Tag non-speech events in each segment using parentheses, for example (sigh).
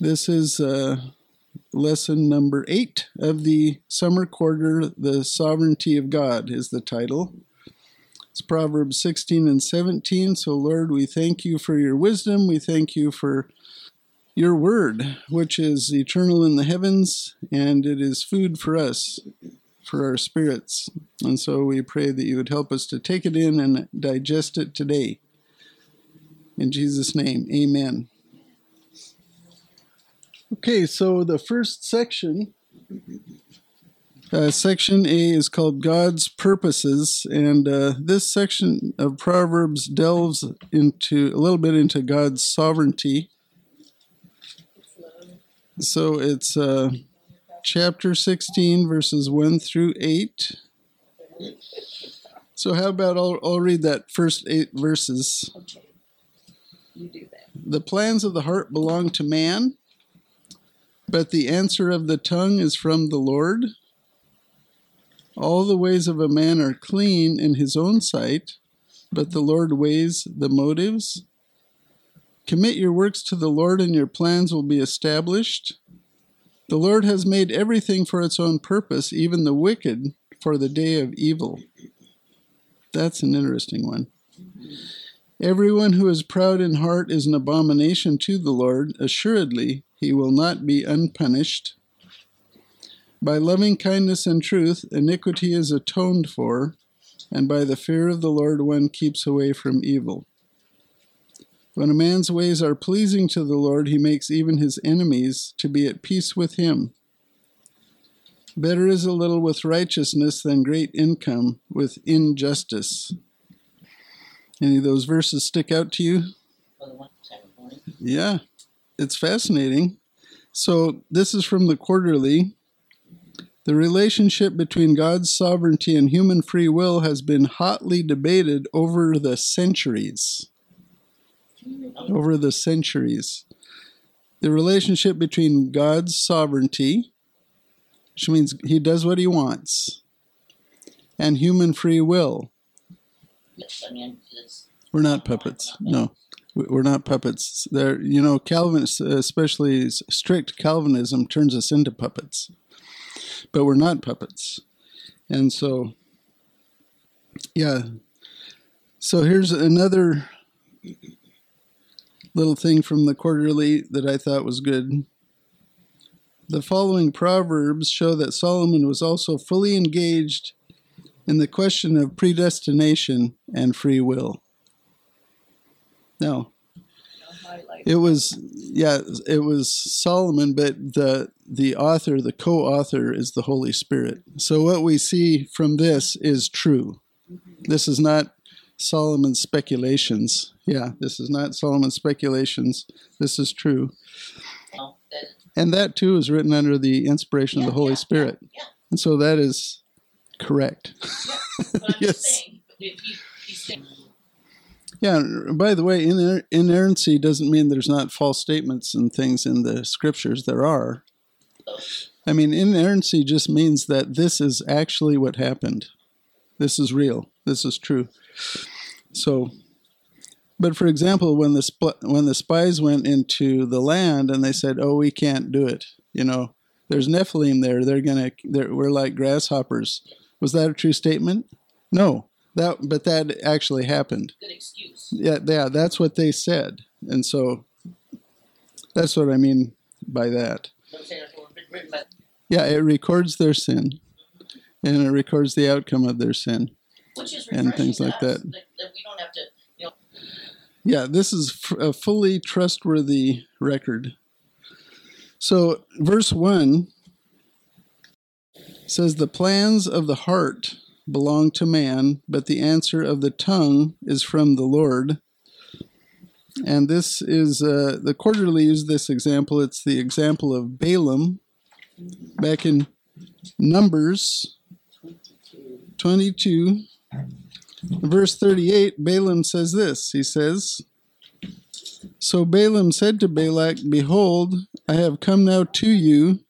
This is uh, lesson number eight of the summer quarter. The sovereignty of God is the title. It's Proverbs 16 and 17. So, Lord, we thank you for your wisdom. We thank you for your word, which is eternal in the heavens, and it is food for us, for our spirits. And so we pray that you would help us to take it in and digest it today. In Jesus' name, amen. Okay, so the first section, uh, section A, is called God's Purposes, and uh, this section of Proverbs delves into a little bit into God's sovereignty. So it's uh, chapter 16, verses 1 through 8. So, how about I'll, I'll read that first eight verses. Okay. You do that. The plans of the heart belong to man, but the answer of the tongue is from the Lord. All the ways of a man are clean in his own sight, but the Lord weighs the motives. Commit your works to the Lord, and your plans will be established. The Lord has made everything for its own purpose, even the wicked for the day of evil. That's an interesting one. Everyone who is proud in heart is an abomination to the Lord. Assuredly, he will not be unpunished. By loving kindness and truth, iniquity is atoned for, and by the fear of the Lord one keeps away from evil. When a man's ways are pleasing to the Lord, he makes even his enemies to be at peace with him. Better is a little with righteousness than great income with injustice. Any of those verses stick out to you? For the one second point. Yeah, it's fascinating. So, this is from the quarterly. The relationship between God's sovereignty and human free will has been hotly debated over the centuries. Over the centuries. The relationship between God's sovereignty, which means he does what he wants, and human free will. Yes, I mean, We're not puppets. No, we're not puppets. There, you know, Calvin, especially strict Calvinism, turns us into puppets, but we're not puppets. And so, yeah. So here's another little thing from the quarterly that I thought was good. The following proverbs show that Solomon was also fully engaged in the question of predestination and free will. Now, you know, highlight. it was yeah, it was Solomon, but the the author, the co-author is the Holy Spirit. So what we see from this is true. This is not Solomon's speculations. Yeah, this is not Solomon's speculations. This is true. And that too is written under the inspiration of the Holy yeah, Spirit. yeah. And so that is correct. (laughs) Yes. saying, he, he's saying, Yeah, by the way, iner- inerrancy doesn't mean there's not false statements and things in the scriptures. There are. I mean, inerrancy just means that this is actually what happened. This is real. This is true. So, but for example, when the sp- when the spies went into the land and they said, "Oh, we can't do it," you know, there's Nephilim there. They're gonna. They're, we're like grasshoppers. Was that a true statement? No. That, but that actually happened. good excuse. Yeah, yeah, that's what they said, and so that's what I mean by that. Don't say that's what written, written, but Yeah, it records their sin, and it records the outcome of their sin. which is And things like that. that we don't have to, you know, Yeah, this is a fully trustworthy record. So, verse 1 says, The plans of the heart belong to man, but the answer of the tongue is from the Lord. And this is, uh, the quarterly used this example. It's the example of Balaam back in Numbers 22, verse 38. Balaam says this He says, So Balaam said to Balak, Behold, I have come now to you.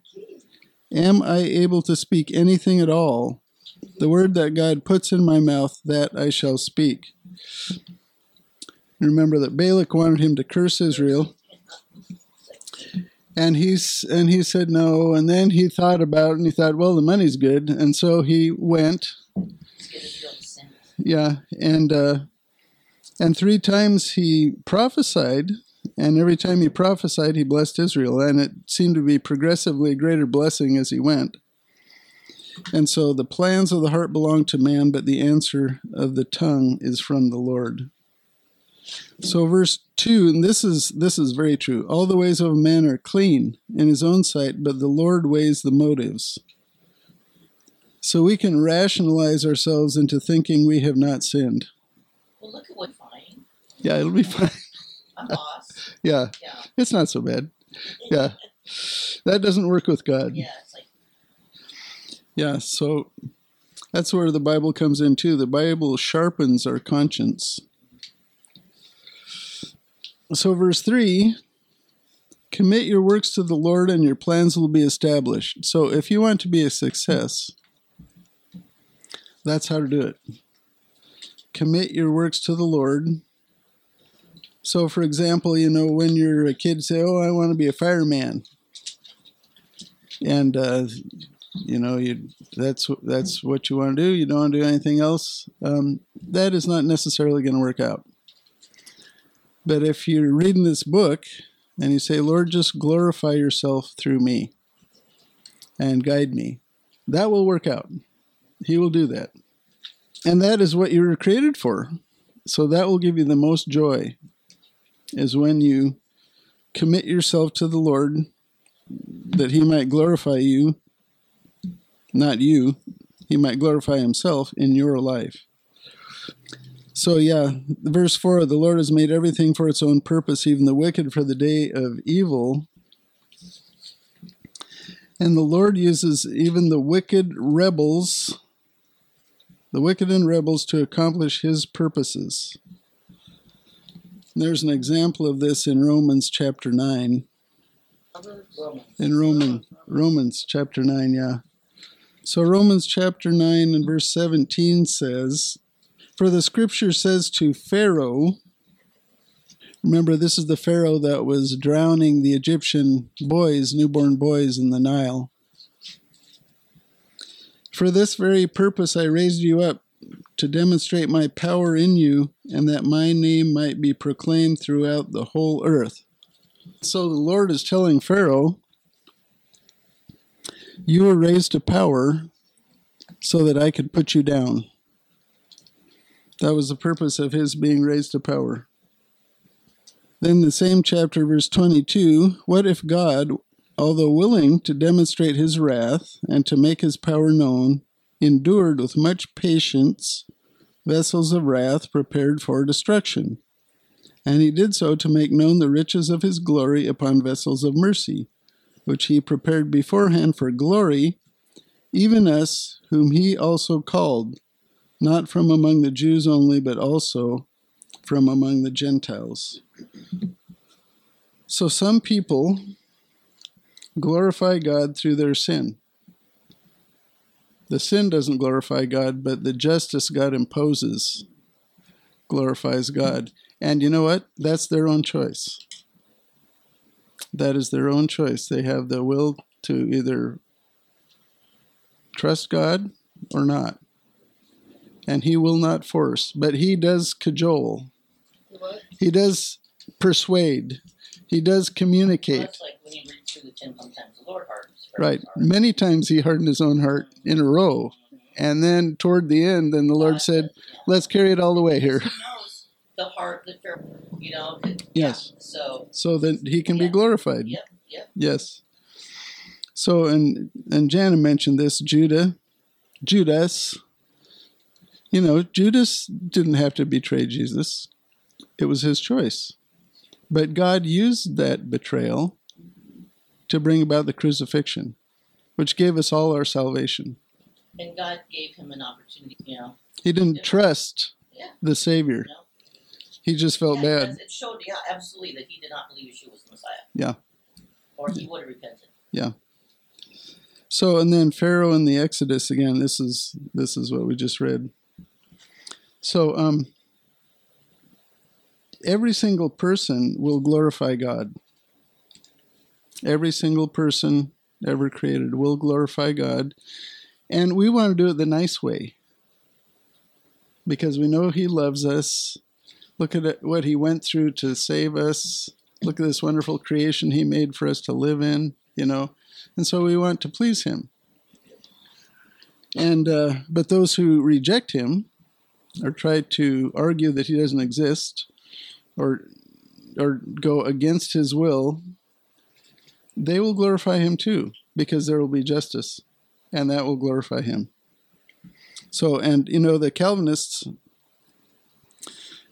Am I able to speak anything at all? The word that God puts in my mouth, that I shall speak. Remember that Balak wanted him to curse Israel. and he's and he said no and then he thought about it and he thought well the money's good and so he went yeah and uh and three times he prophesied and every time he prophesied he blessed israel and it seemed to be progressively a greater blessing as he went and so the plans of the heart belong to man but the answer of the tongue is from the lord. So verse 2 and this is this is very true. All the ways of a man are clean in his own sight but the lord weighs the motives. So we can rationalize ourselves into thinking we have not sinned. Well, look at what fine. yeah it'll be fine. I'm lost. (laughs) yeah. Yeah. it's not so bad. Yeah. That doesn't work with god. Yeah. Yeah so that's where the bible comes in too. The bible sharpens our conscience. So verse 3 commit your works to the lord and your plans will be established. So if you want to be a success that's how to do it. Commit your works to the lord. So for example you know when you're a kid say oh i want to be a fireman. And uh, you know you that's that's what you want to do. You don't want to do anything else um, that is not necessarily going to work out. But if you're reading this book and you say lord just glorify yourself through me and guide me that will work out. He will do that. And that is what you were created for. So that will give you the most joy is when you commit yourself to the lord that he might glorify you not you. He might glorify himself in your life. So, yeah, verse 4 the Lord has made everything for its own purpose, even the wicked for the day of evil. And the Lord uses even the wicked rebels, the wicked and rebels, to accomplish his purposes. There's an example of this in Romans chapter 9. In Roman, Romans chapter 9, yeah. So Romans chapter 9 and verse 17 says, For the scripture says to Pharaoh, remember this is the Pharaoh that was drowning the Egyptian boys, newborn boys in the Nile. For this very purpose I raised you up, to demonstrate my power in you, and that my name might be proclaimed throughout the whole earth. So the Lord is telling Pharaoh, You were raised to power so that I could put you down. That was the purpose of his being raised to power. Then, the same chapter, verse 22 What if God, although willing to demonstrate his wrath and to make his power known, endured with much patience vessels of wrath prepared for destruction? And he did so to make known the riches of his glory upon vessels of mercy, which he prepared beforehand for glory, even us, whom he also called, not from among the Jews only, but also from among the Gentiles. So some people glorify God through their sin. The sin doesn't glorify God, but the justice God imposes glorifies God. And you know what? That's their own choice. That is their own choice. They have the will to either trust God or not. And He will not force, but He does cajole. What? He does persuade. He does Well, communicate. that's like when you read through the ten sometimes the Lord hardens. Right. Many times He hardened His own heart in a row. And then toward the end, then the Lord said. Let's carry it all the way here. The heart that Pharaoh, you know. Yes. Yeah, so So that He can be glorified. yep, yep. Yes. So and and Jana mentioned this Judah, Judas. You know, Judas didn't have to betray Jesus. It was his choice. But God used that betrayal to bring about the crucifixion, which gave us all our salvation. And God gave him an opportunity, you know. He didn't trust Yeah. the Savior. No. He just felt yeah, bad. It showed, yeah, absolutely, that he did not believe Yeshua was the Messiah. Yeah. Or he would have repented. Yeah. So and then Pharaoh in the Exodus again. This is this is what we just read. So um, every single person will glorify God. Every single person ever created will glorify God. And we want to do it the nice way because we know He loves us. Look at it, what He went through to save us. Look at this wonderful creation He made for us to live in, you know. And so we want to please Him. And uh, but those who reject Him or try to argue that He doesn't exist, or or go against His will, they will glorify Him too, because there will be justice, and that will glorify Him. So, and you know, the Calvinists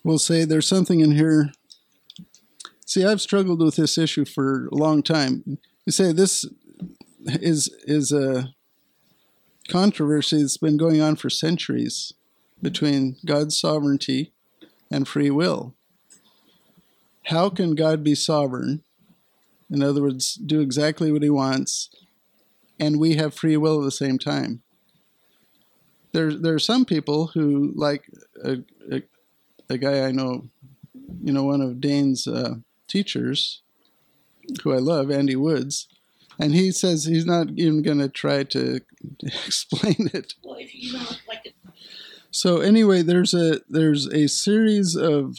will say there's something in here. See, I've struggled with this issue for a long time. You say this is is a controversy that's been going on for centuries between God's sovereignty and free will. How can God be sovereign? In other words, do exactly what he wants, and we have free will at the same time there there are some people who like a, a, a guy I know, you know, one of Dane's uh, teachers, who I love, Andy Woods, and he says he's not even going to try to (laughs) explain it. Well, if you don't like it, So anyway, there's a there's a series of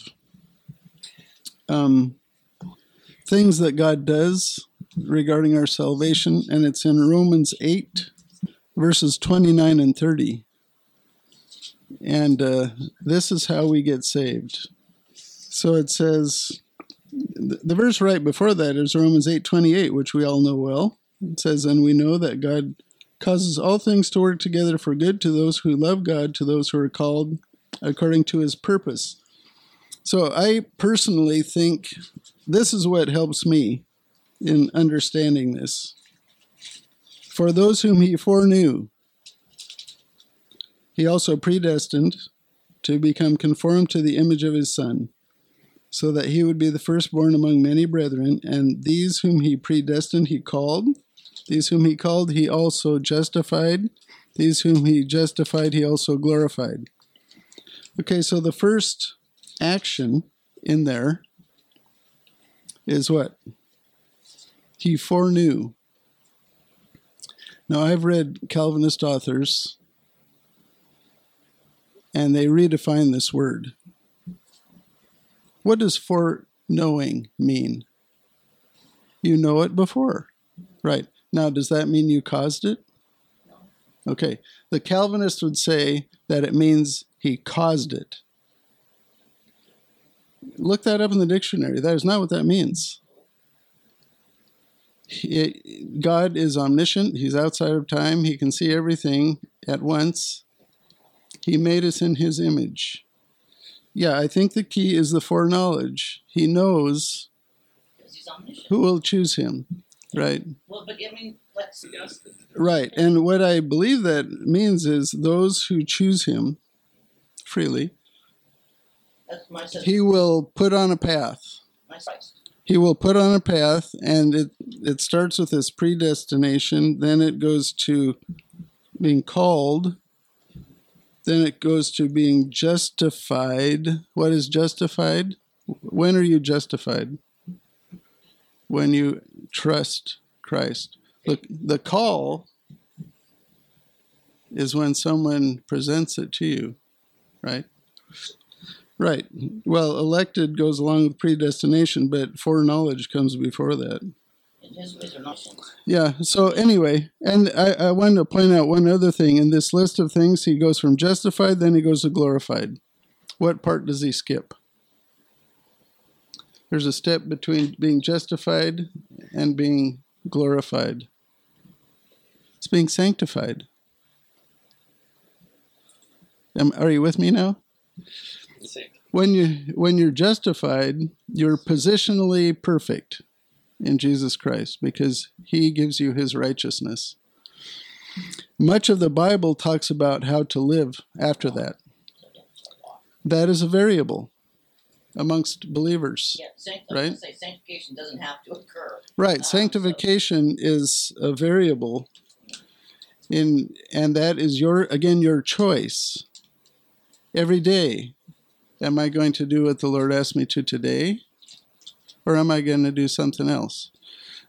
um, things that God does regarding our salvation, and it's in Romans eight, verses twenty nine and thirty. And uh, this is how we get saved. So it says, the verse right before that is Romans eight twenty eight, which we all know well. It says, "And we know that God causes all things to work together for good to those who love God, to those who are called according to His purpose." So I personally think this is what helps me in understanding this. For those whom He foreknew, He also predestined to become conformed to the image of His Son so that he would be the firstborn among many brethren. And these whom he predestined, he called. These whom he called, he also justified. These whom he justified, he also glorified. Okay, so the first action in there is what? He foreknew. Now, I've read Calvinist authors, and they redefine this word. What does foreknowing mean? You know it before. Right. Now, does that mean you caused it? Okay. The Calvinist would say that it means he caused it. Look that up in the dictionary. That is not what that means. God is omniscient. He's outside of time. He can see everything at once. He made us in his image. Yeah, I think the key is the foreknowledge. He knows who will choose him. Right. Well, but I mean, let's. Right. And what I believe that means is those who choose him freely, That's my sister. he will put on a path. He will put on a path and it it starts with this predestination, then it goes to being called, then it goes to being justified. What is justified? When are you justified? When you trust Christ. The, the call is when someone presents it to you, right? Right. Well, elected goes along with predestination, but foreknowledge comes before that. And his ways are not sin. Yeah. So anyway, and I, I wanted to point out one other thing. In this list of things, he goes from justified, then he goes to glorified. What part does he skip? There's a step between being justified and being glorified. It's being sanctified. Am, are you with me now? When you when you're justified, you're positionally perfect in Jesus Christ because he gives you his righteousness. Much of the Bible talks about how to live after that. So, so. That is a variable amongst believers. Yeah, Right. I was gonna say sanctification doesn't have to occur. Right, Um, so- sanctification is a variable in and that is your again your choice. Every day am I going to do what the Lord asked me to today or am I going to do something else?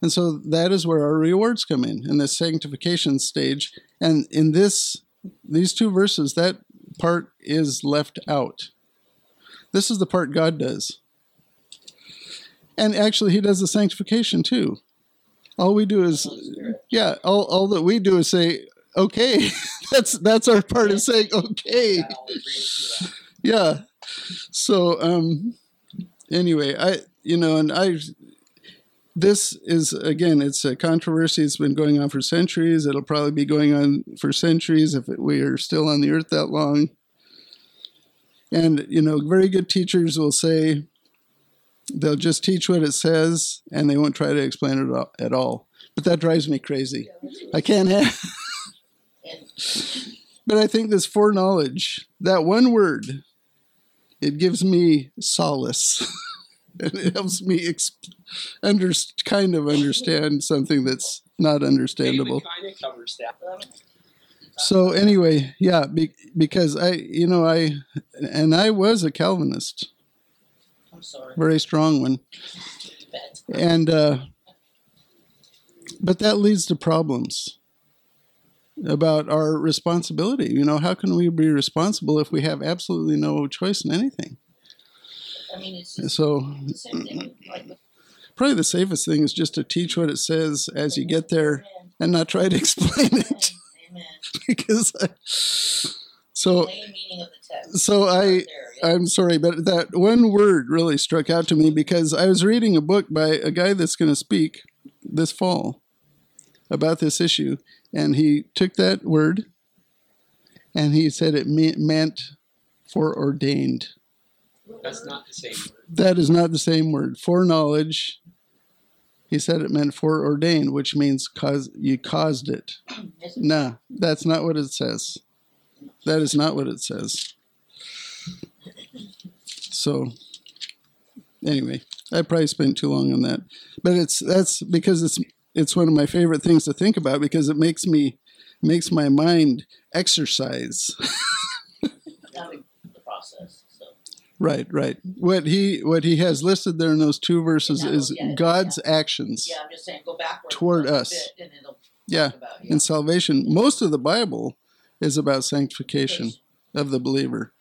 And so that is where our rewards come in, in the sanctification stage. And in this, these two verses, that part is left out. This is the part God does. And actually, He does the sanctification too. All we do is, yeah, all, all that we do is say, okay. (laughs) that's that's our part of saying, okay. I'll agree with you that. Yeah. So, um, anyway, I, you know, and I, this is again, it's a controversy. It's been going on for centuries. It'll probably be going on for centuries if we are still on the earth that long. And you know, very good teachers will say they'll just teach what it says, and they won't try to explain it at all. But that drives me crazy. I can't have. (laughs) But I think this foreknowledge, that one word, it gives me solace. (laughs) and it helps me exp- under, kind of understand something that's not understandable. Kind of covers that. So anyway, yeah, be, because I, you know, I, and I was a Calvinist, I'm sorry. very strong one, (laughs) and uh, but that leads to problems about our responsibility. You know, how can we be responsible if we have absolutely no choice in anything? I mean, So the same thing. Like probably the safest thing is just to teach what it says as you get there and not try to explain Amen. it Amen. (laughs) because I, so Plain meaning of the so I. I'm sorry, but that one word really struck out to me because I was reading a book by a guy that's going to speak this fall about this issue, and he took that word and he said it me- meant foreordained. That's not the same word. That is not the same word. Foreknowledge. He said it meant foreordained, which means cause you caused it. (clears throat) Nah, that's not what it says. That is not what it says. So, anyway, I probably spent too long on that, but it's that's because it's it's one of my favorite things to think about because it makes me makes my mind exercise. (laughs) process. So right, right. What he what he has listed there in those two verses Yeah, is yeah, God's actions yeah, I'm just saying, go Toward us. and it'll Yeah, about in salvation. Most of the Bible is about sanctification. of the believer.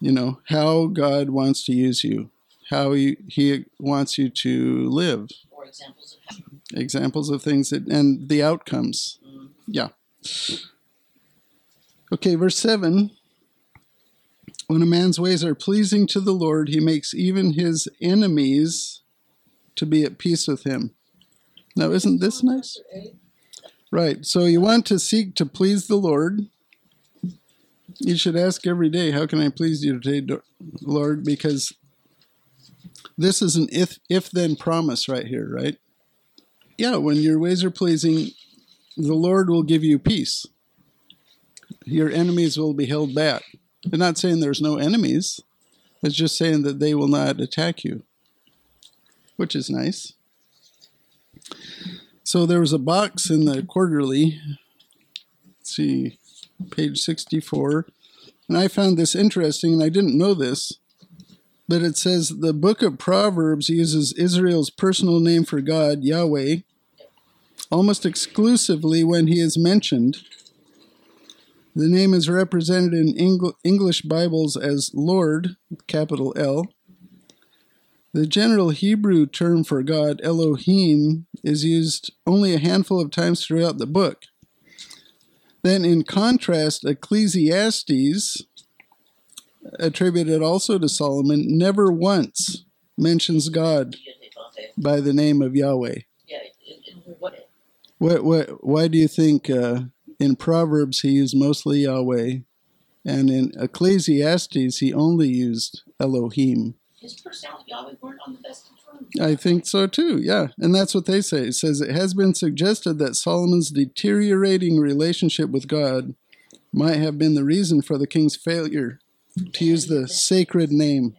You know, how God wants to use you, how he, he wants you to live, examples of how. examples of things that, and the outcomes. Mm. Yeah. Okay, verse 7 When a man's ways are pleasing to the Lord, he makes even his enemies to be at peace with him. Now, isn't this nice? Right. So you want to seek to please the Lord. You should ask every day, How can I please you today, Lord? Because this is an if if then promise right here, right? Yeah, when your ways are pleasing, the Lord will give you peace. Your enemies will be held back. They're not saying there's no enemies, it's just saying that they will not attack you, which is nice. So there was a box in the quarterly. Let's see, page 64. And I found this interesting, and I didn't know this, but it says the book of Proverbs uses Israel's personal name for God, Yahweh, almost exclusively when he is mentioned. The name is represented in Engl- English Bibles as Lord, capital L. The general Hebrew term for God, Elohim, is used only a handful of times throughout the book. Then, in contrast, Ecclesiastes, attributed also to Solomon, never once mentions God by the name of Yahweh. What, What, why do you think uh, in Proverbs he used mostly Yahweh, and in Ecclesiastes he only used Elohim? his personality, Yahweh weren't on the best terms. I think so too, yeah. And that's what they say. It says it has been suggested that Solomon's deteriorating relationship with God might have been the reason for the king's failure to use the sacred name.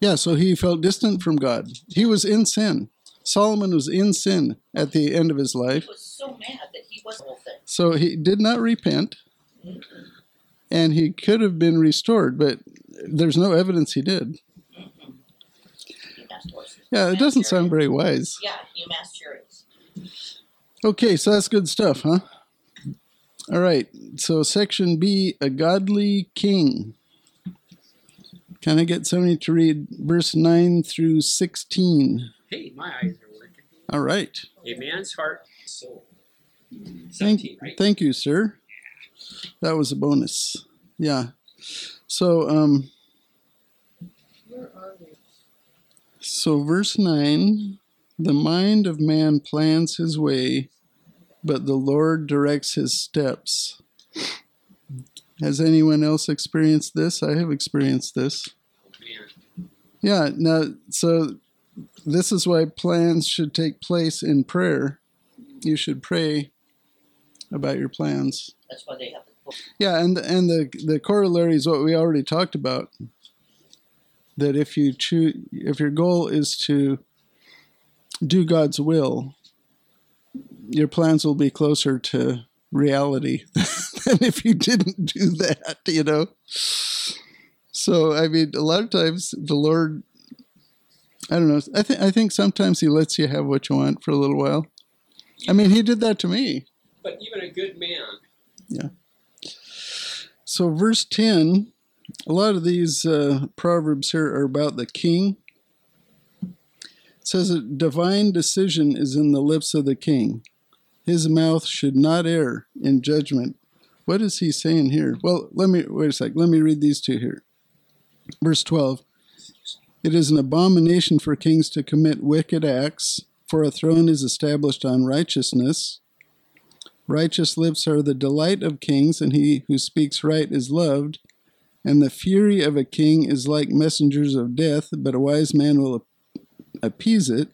Yeah, so he felt distant from God. He was in sin. Solomon was in sin at the end of his life. He was so mad that he was. So he did not repent and he could have been restored, but there's no evidence he did. He asked horses. Yeah, it doesn't sound very wise. Yeah, sure is. Okay, so that's good stuff, huh? All right. So section B, a godly king. Can I get somebody to read verse 9 through 16? Hey, my eyes are working. All right. A man's heart, soul. Thank, Seventeen, right? thank you, sir. That was a bonus. Yeah. So, um, Where are we? so verse 9 the mind of man plans his way, but the Lord directs his steps. Has anyone else experienced this? I have experienced this. Yeah, now, so this is why plans should take place in prayer. You should pray about your plans. That's why they have the. Yeah, and and the the corollary is what we already talked about. That if you choose, if your goal is to do God's will, your plans will be closer to reality (laughs) than if you didn't do that. You know. So I mean, a lot of times the Lord, I don't know. I think I think sometimes He lets you have what you want for a little while. I mean, He did that to me. but even a good man, Yeah. So, verse 10, a lot of these uh, proverbs here are about the king. It says that divine decision is in the lips of the king. His mouth should not err in judgment. What is he saying here? Well, let me wait a sec. Let me read these two here. Verse 12 It is an abomination for kings to commit wicked acts, for a throne is established on righteousness. Righteous lips are the delight of kings, and he who speaks right is loved. And the fury of a king is like messengers of death, but a wise man will appease it.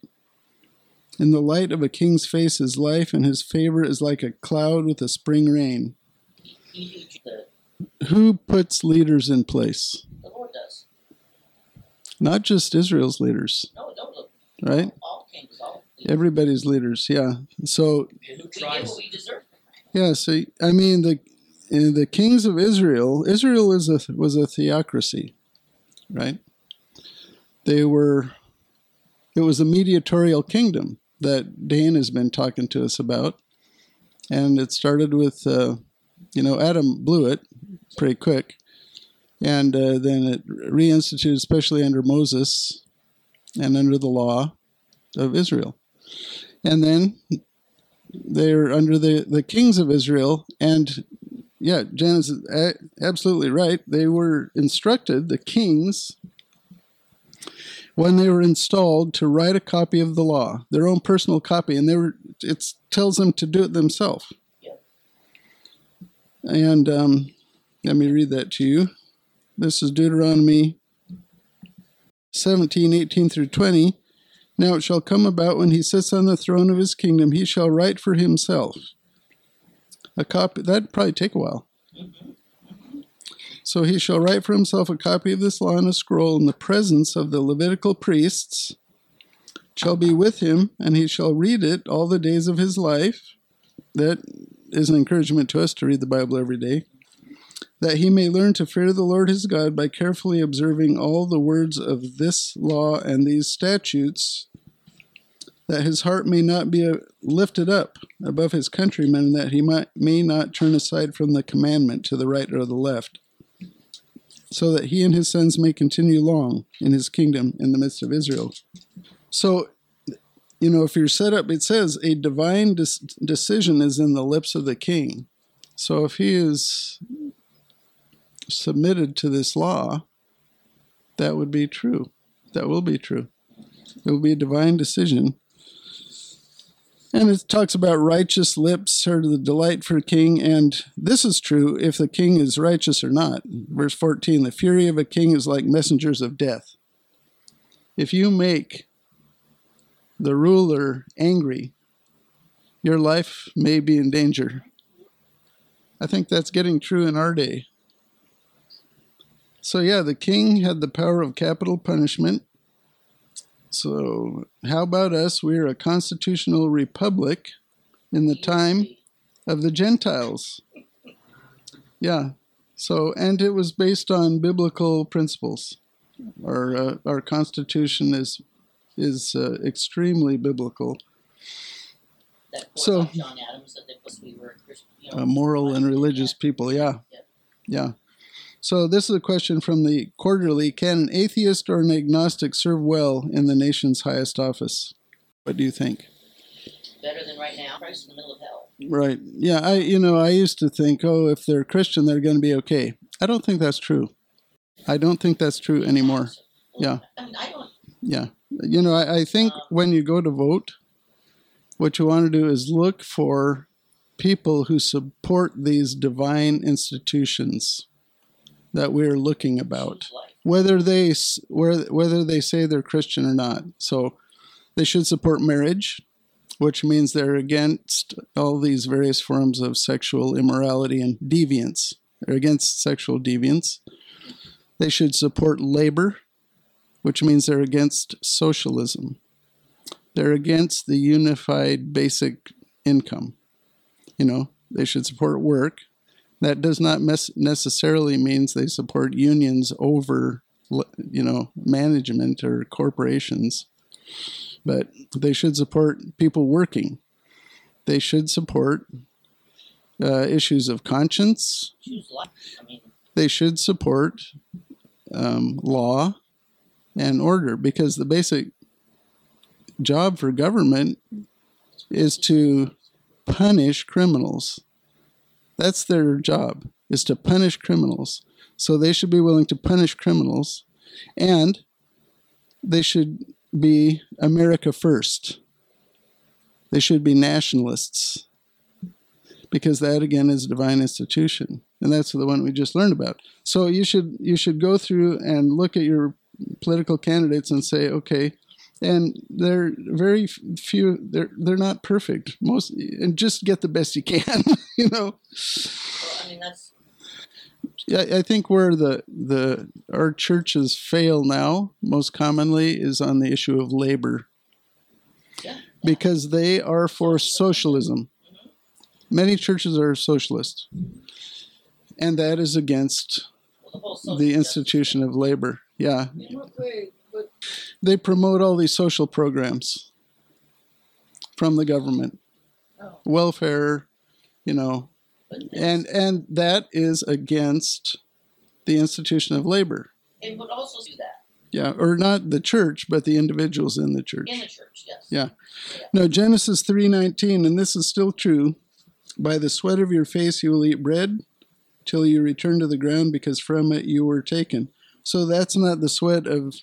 In the light of a king's face is life, and his favor is like a cloud with a spring rain. Who puts leaders in place? the Lord does. Not just Israel's leaders, No, don't look. right? All kings, all. Everybody's leaders, yeah. So who we tries what we deserve. Yeah, so I mean the uh, the kings of Israel. Israel is a was a theocracy, right? They were. It was a mediatorial kingdom that Dan has been talking to us about, and it started with, uh, you know, Adam blew it pretty quick, and uh, then it reinstituted, especially under Moses, and under the law of Israel, and then they're under the, the kings of Israel. And yeah, Jan is absolutely right. They were instructed, the kings, when they were installed, to write a copy of the law, their own personal copy, and they were. It tells them to do it themselves. Yep. And um, let me read that to you. This is Deuteronomy 17, 18 through 20. Now it shall come about when he sits on the throne of his kingdom, he shall write for himself a copy. That'd probably take a while. So he shall write for himself a copy of this law in a scroll in the presence of the Levitical priests, shall be with him, and he shall read it all the days of his life. That is an encouragement to us to read the Bible every day. That he may learn to fear the Lord his God by carefully observing all the words of this law and these statutes, that his heart may not be uh, lifted up above his countrymen, and that he might, may not turn aside from the commandment to the right or the left, so that he and his sons may continue long in his kingdom in the midst of Israel. So, you know, if you're set up, it says a divine decision is in the lips of the king. So if he is submitted to this law, that would be true. That will be true. It will be a divine decision. And it talks about righteous lips are the delight for a king. And this is true if the king is righteous or not. Verse 14 the fury of a king is like messengers of death. If you make the ruler angry, your life may be in danger. I think that's getting true in our day. So, yeah, the king had the power of capital punishment. So, how about us? We're a constitutional republic in the time of the Gentiles. Yeah. So, and it was based on biblical principles. Our, uh, our Constitution is is uh, extremely biblical. That So- John Adams that we were a Christian, you know, Uh, moral and religious people, yeah. Yeah. Yeah. So this is a question from the quarterly. Can an atheist or an agnostic serve well in the nation's highest office? What do you think? better than right now. Christ in the middle of hell. Right. Yeah, I you know, I used to think, oh, if they're Christian, they're going to be okay. I don't think that's true. I don't think that's true anymore. Yeah. I mean, I don't. Yeah. You know, I, I think um, when you go to vote, what you want to do is look for people who support these divine institutions that we're looking about, whether they whether they say they're Christian or not. So they should support marriage, which means they're against all these various forms of sexual immorality and deviance. They're against sexual deviance. They should support labor, which means they're against socialism. They're against the unified basic income. You know, they should support work. That does not mes- necessarily means they support unions over, you know, management or corporations, but they should support people working. They should support uh, issues of conscience. Choose life. I mean, They should support um, law and order because the basic job for government is to punish criminals. That's their job, is to punish criminals. So they should be willing to punish criminals and they should be America first. They should be nationalists because that again is a divine institution and that's the one we just learned about. So you should you should go through and look at your political candidates and say, okay, and they're very few. They're they're not perfect. Most and just get the best you can. (laughs) you know, well, I mean that's yeah, I think where the the our churches fail now most commonly is on the issue of labor yeah. because they are for socialism. Many churches are socialist, and that is against Well, the the institution of labor. Yeah, In what way? But they promote all these social programs from the government, oh, welfare, you know, and and that is against the institution of labor. it would also do that Yeah, or not the church, but the individuals in the church. in the church. Yes. Yeah. No, Genesis 3:19 and this is still true. By the sweat of your face you will eat bread till you return to the ground because from it you were taken. So that's not the sweat of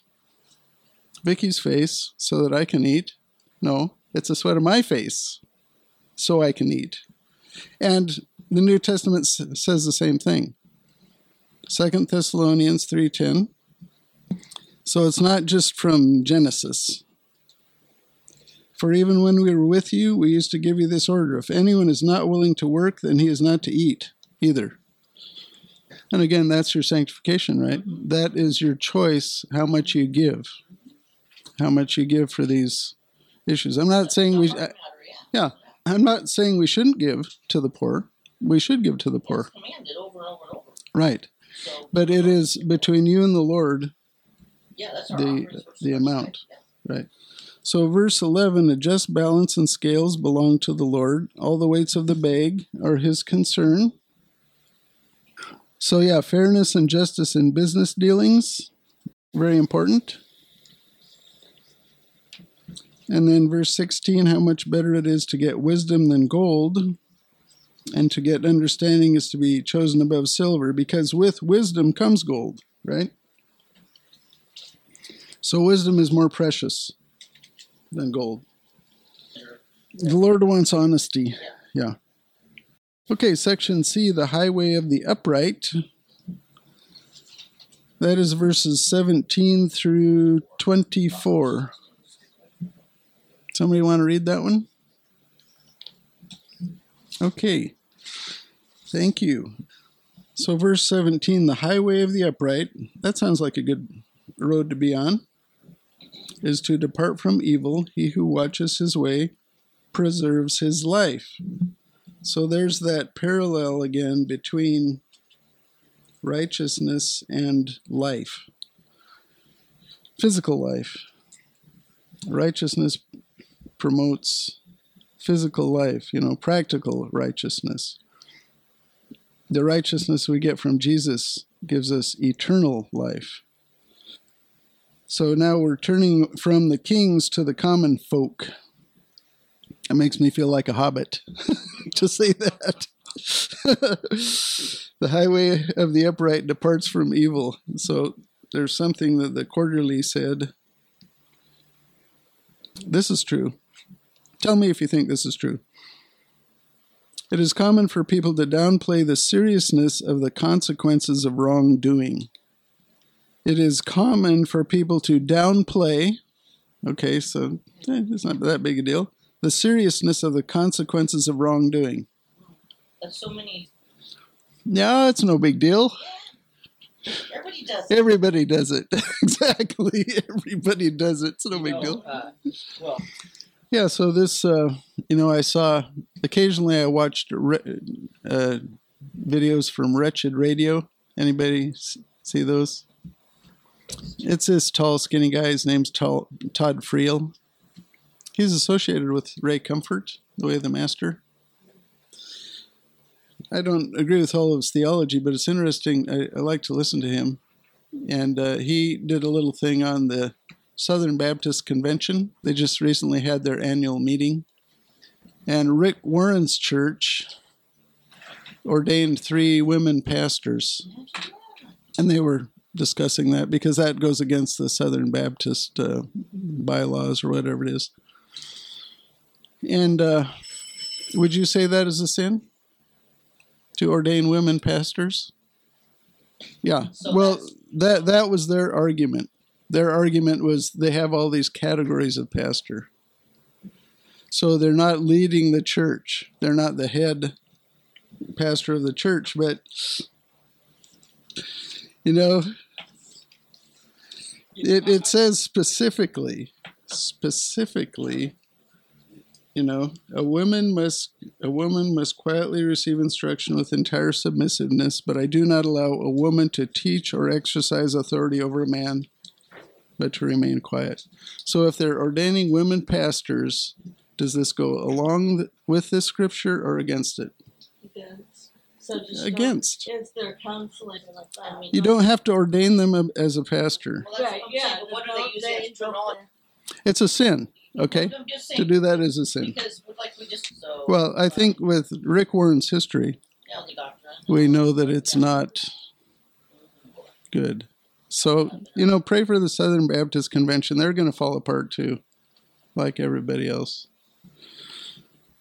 Vicky's face so that I can eat. No, it's the sweat of my face so I can eat. And the New Testament s- says the same thing. Second Thessalonians 3:10. So it's not just from Genesis. For even when we were with you, we used to give you this order if anyone is not willing to work, then he is not to eat either. And again, that's your sanctification, right? That is your choice how much you give, how much you give for these issues. I'm not saying we, I, learn how to react. yeah, I'm not saying we shouldn't give to the poor. We should give to the poor, commanded over and over and over. right? So, But it uh, is between you and the Lord yeah, that's our the- offerings versus the our amount. Yeah. Right. So, verse 11 a just balance and scales belong to the Lord. All the weights of the bag are his concern. So, yeah, fairness and justice in business dealings, very important. And then verse 16 how much better it is to get wisdom than gold, and to get understanding is to be chosen above silver, because with wisdom comes gold, right? So, wisdom is more precious than gold. The Lord wants honesty. Yeah. Okay, section C, the highway of the upright. That is verses 17 through 24. Somebody want to read that one? Okay. Thank you. So, verse 17, the highway of the upright. That sounds like a good road to be on is to depart from evil. He who watches his way preserves his life. So there's that parallel again between righteousness and life, physical life. Righteousness promotes physical life, you know, practical righteousness. The righteousness we get from Jesus gives us eternal life. So now we're turning from the kings to the common folk. It makes me feel like a hobbit (laughs) to say that. (laughs) the highway of the upright departs from evil. So there's something that the quarterly said. This is true. Tell me if you think this is true. It is common for people to downplay the seriousness of the consequences of wrongdoing. It is common for people to downplay, okay, so eh, it's not that big a deal, the seriousness of the consequences of wrongdoing. That's so many. Yeah, it's no big deal. Everybody does. it. Everybody does it. (laughs) exactly. Everybody does it. It's no You big know, deal. Uh, well, Yeah, so this, uh, you know, I saw occasionally I watched re- uh, videos from Wretched Radio. Anybody see those? It's this tall, skinny guy. His name's Todd Friel. He's associated with Ray Comfort, the way of the Master. I don't agree with all of his theology, but it's interesting. I, I like to listen to him. And uh, he did a little thing on the Southern Baptist Convention. They just recently had their annual meeting. And Rick Warren's church ordained three women pastors. And they were discussing that because that goes against the Southern Baptist uh, bylaws or whatever it is. And uh, would you say that is a sin? To ordain women pastors? Yeah. So well, that that was their argument. Their argument was they have all these categories of pastor. So they're not leading the church. They're not the head pastor of the church, but you know, it, it says specifically, specifically, you know, a woman must a woman must quietly receive instruction with entire submissiveness, but I do not allow a woman to teach or exercise authority over a man, but to remain quiet. So if they're ordaining women pastors, does this go along with this scripture or against it? Against. So just Against. Don't, is counseling like I mean, You don't have to ordain them as a pastor. Well, that's Right, what I'm yeah. saying, what do they don't use they- as don't? It's a sin, okay? I'm just To do that is a sin. because like we just, so. Well, I think with Rick Warren's history, Yeah, the doctrine. we know that it's not mm-hmm. good. So, you know, pray for the Southern Baptist Convention. They're going to fall apart too, like everybody else.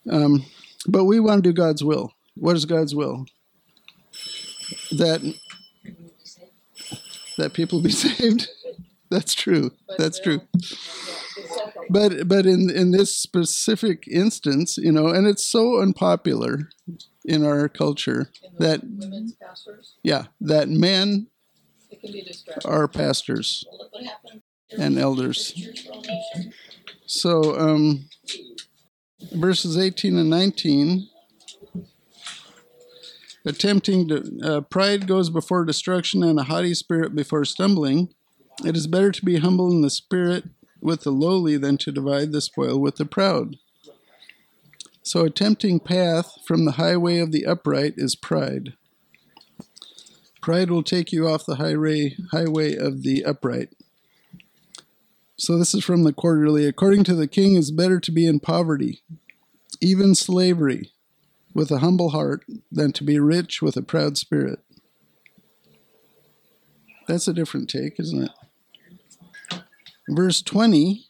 Um, but we want to do God's will. What is God's will? That that people be (laughs) saved. That's true. That's true. But but in in this specific instance, you know, and it's so unpopular in our culture that yeah, that men it can be distracting. Are pastors and elders. So, um, verses 18 and 19 attempting to, uh, pride goes before destruction and a haughty spirit before stumbling. It is better to be humble in the spirit with the lowly than to divide the spoil with the proud. So, a tempting path from the highway of the upright is pride. Pride will take you off the highway, highway of the upright. So this is from the quarterly. According to the king, it's better to be in poverty, even slavery, with a humble heart, than to be rich with a proud spirit. That's a different take, isn't it? Verse 20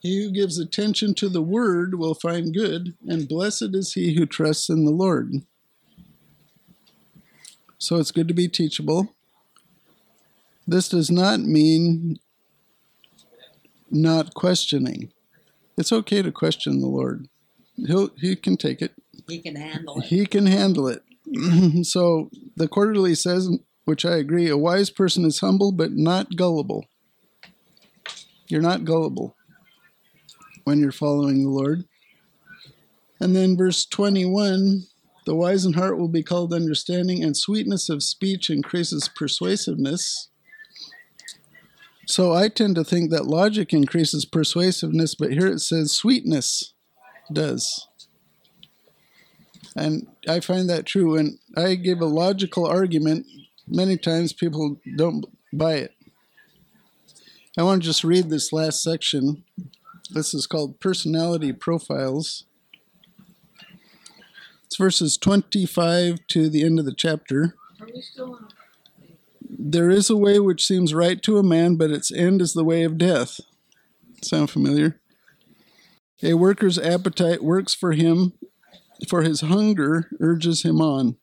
He who gives attention to the word will find good, and blessed is he who trusts in the Lord. So it's good to be teachable. This does not mean not questioning. It's okay to question the Lord. He'll he can take it. He can handle it. He can handle it. (clears throat) so the quarterly says, which I agree, a wise person is humble but not gullible. You're not gullible when you're following the Lord. And then verse 21 the wise in heart will be called understanding, and sweetness of speech increases persuasiveness. So I tend to think that logic increases persuasiveness, but here it says sweetness does. And I find that true. When I give a logical argument, many times people don't buy it. I want to just read this last section. This is called Personality Profiles. It's verses 25 to the end of the chapter. There is a way which seems right to a man, but its end is the way of death. Sound familiar? A worker's appetite works for him, for his hunger urges him on.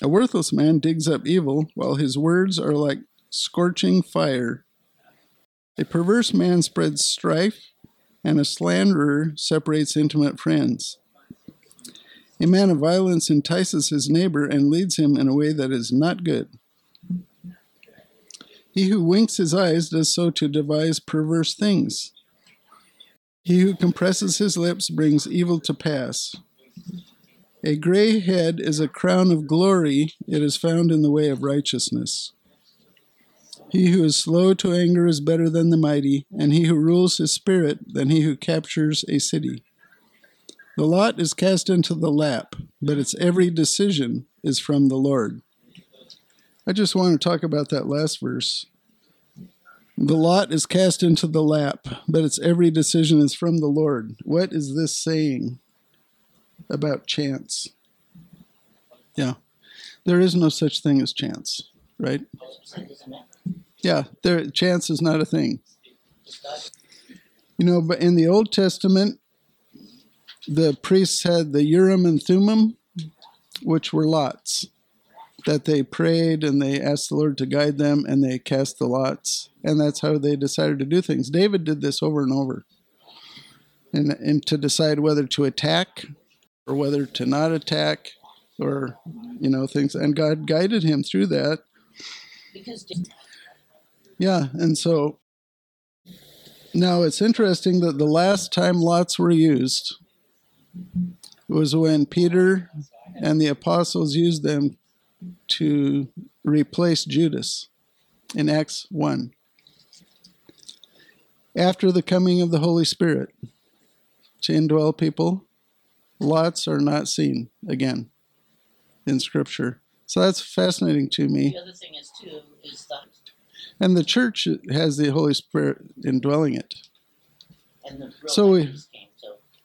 A worthless man digs up evil, while his words are like scorching fire. A perverse man spreads strife, and a slanderer separates intimate friends. A man of violence entices his neighbor and leads him in a way that is not good. He who winks his eyes does so to devise perverse things. He who compresses his lips brings evil to pass. A gray head is a crown of glory, it is found in the way of righteousness. He who is slow to anger is better than the mighty, and he who rules his spirit than he who captures a city. The lot is cast into the lap, but its every decision is from the Lord. I just want to talk about that last verse. The lot is cast into the lap, but its every decision is from the Lord. What is this saying about chance? Yeah. There is no such thing as chance, right? Yeah, there chance is not a thing. You know, but in the Old Testament, the priests had the Urim and Thummim, which were lots that they prayed and they asked the Lord to guide them and they cast the lots. And that's how they decided to do things. David did this over and over. And, and to decide whether to attack or whether to not attack or, you know, things. And God guided him through that. Because Yeah. And so now it's interesting that the last time lots were used was when Peter and the apostles used them to replace Judas in Acts 1. After the coming of the Holy Spirit to indwell people, lots are not seen again in Scripture. So that's fascinating to me. the other thing is too, is the, And the church has the Holy Spirit indwelling it. and the So we- baptism came, so.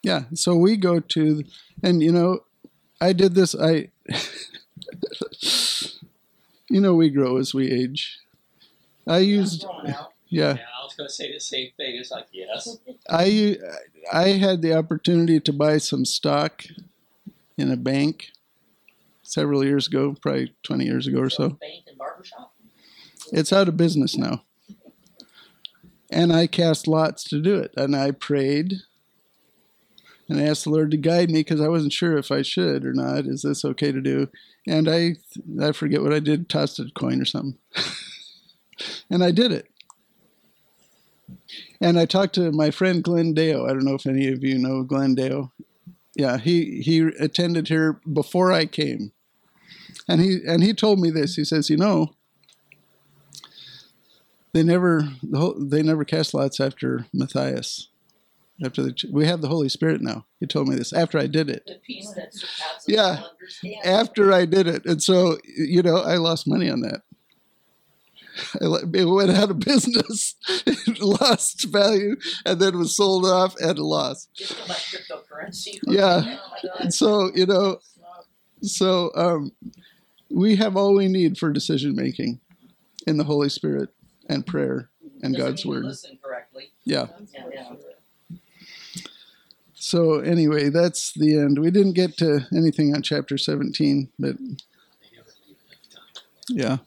Yeah, so we go to, and you know, I did this. I, (laughs) you know, we grow as we age. I used, yeah, Yeah, I was gonna say the same thing. It's like yes. I I had the opportunity to buy some stock in a bank several years ago, probably twenty years ago or so. Bank and barbershop. It's out of business now. And I cast lots to do it. And I prayed and I asked the Lord to guide me because I wasn't sure if I should or not. Is this okay to do? And I I forget what I did, tossed a coin or something. (laughs) and I did it. And I talked to my friend Glenn Deo. I don't know if any of you know Glenn Deo. Yeah, he he attended here before I came. And he and he told me this. He says, "You know, they never they never cast lots after Matthias. After the we have the Holy Spirit now. He told me this after I did it. Yeah. After I did it, and so you know I lost money on that. I It went out of (laughs) business, it lost value, and then was sold off at a loss. Just cryptocurrency. Yeah. Oh. And so you know, so um, we have all we need for decision making in the Holy Spirit and prayer and Doesn't God's word. Yeah. Yeah, yeah. So anyway, that's the end. We didn't get to anything on chapter 17, but yeah.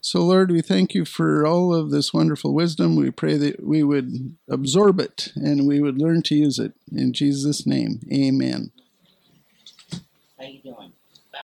So Lord, we thank you for all of this wonderful wisdom. We pray that we would absorb it and we would learn to use it in Jesus' name. Amen. How you doing?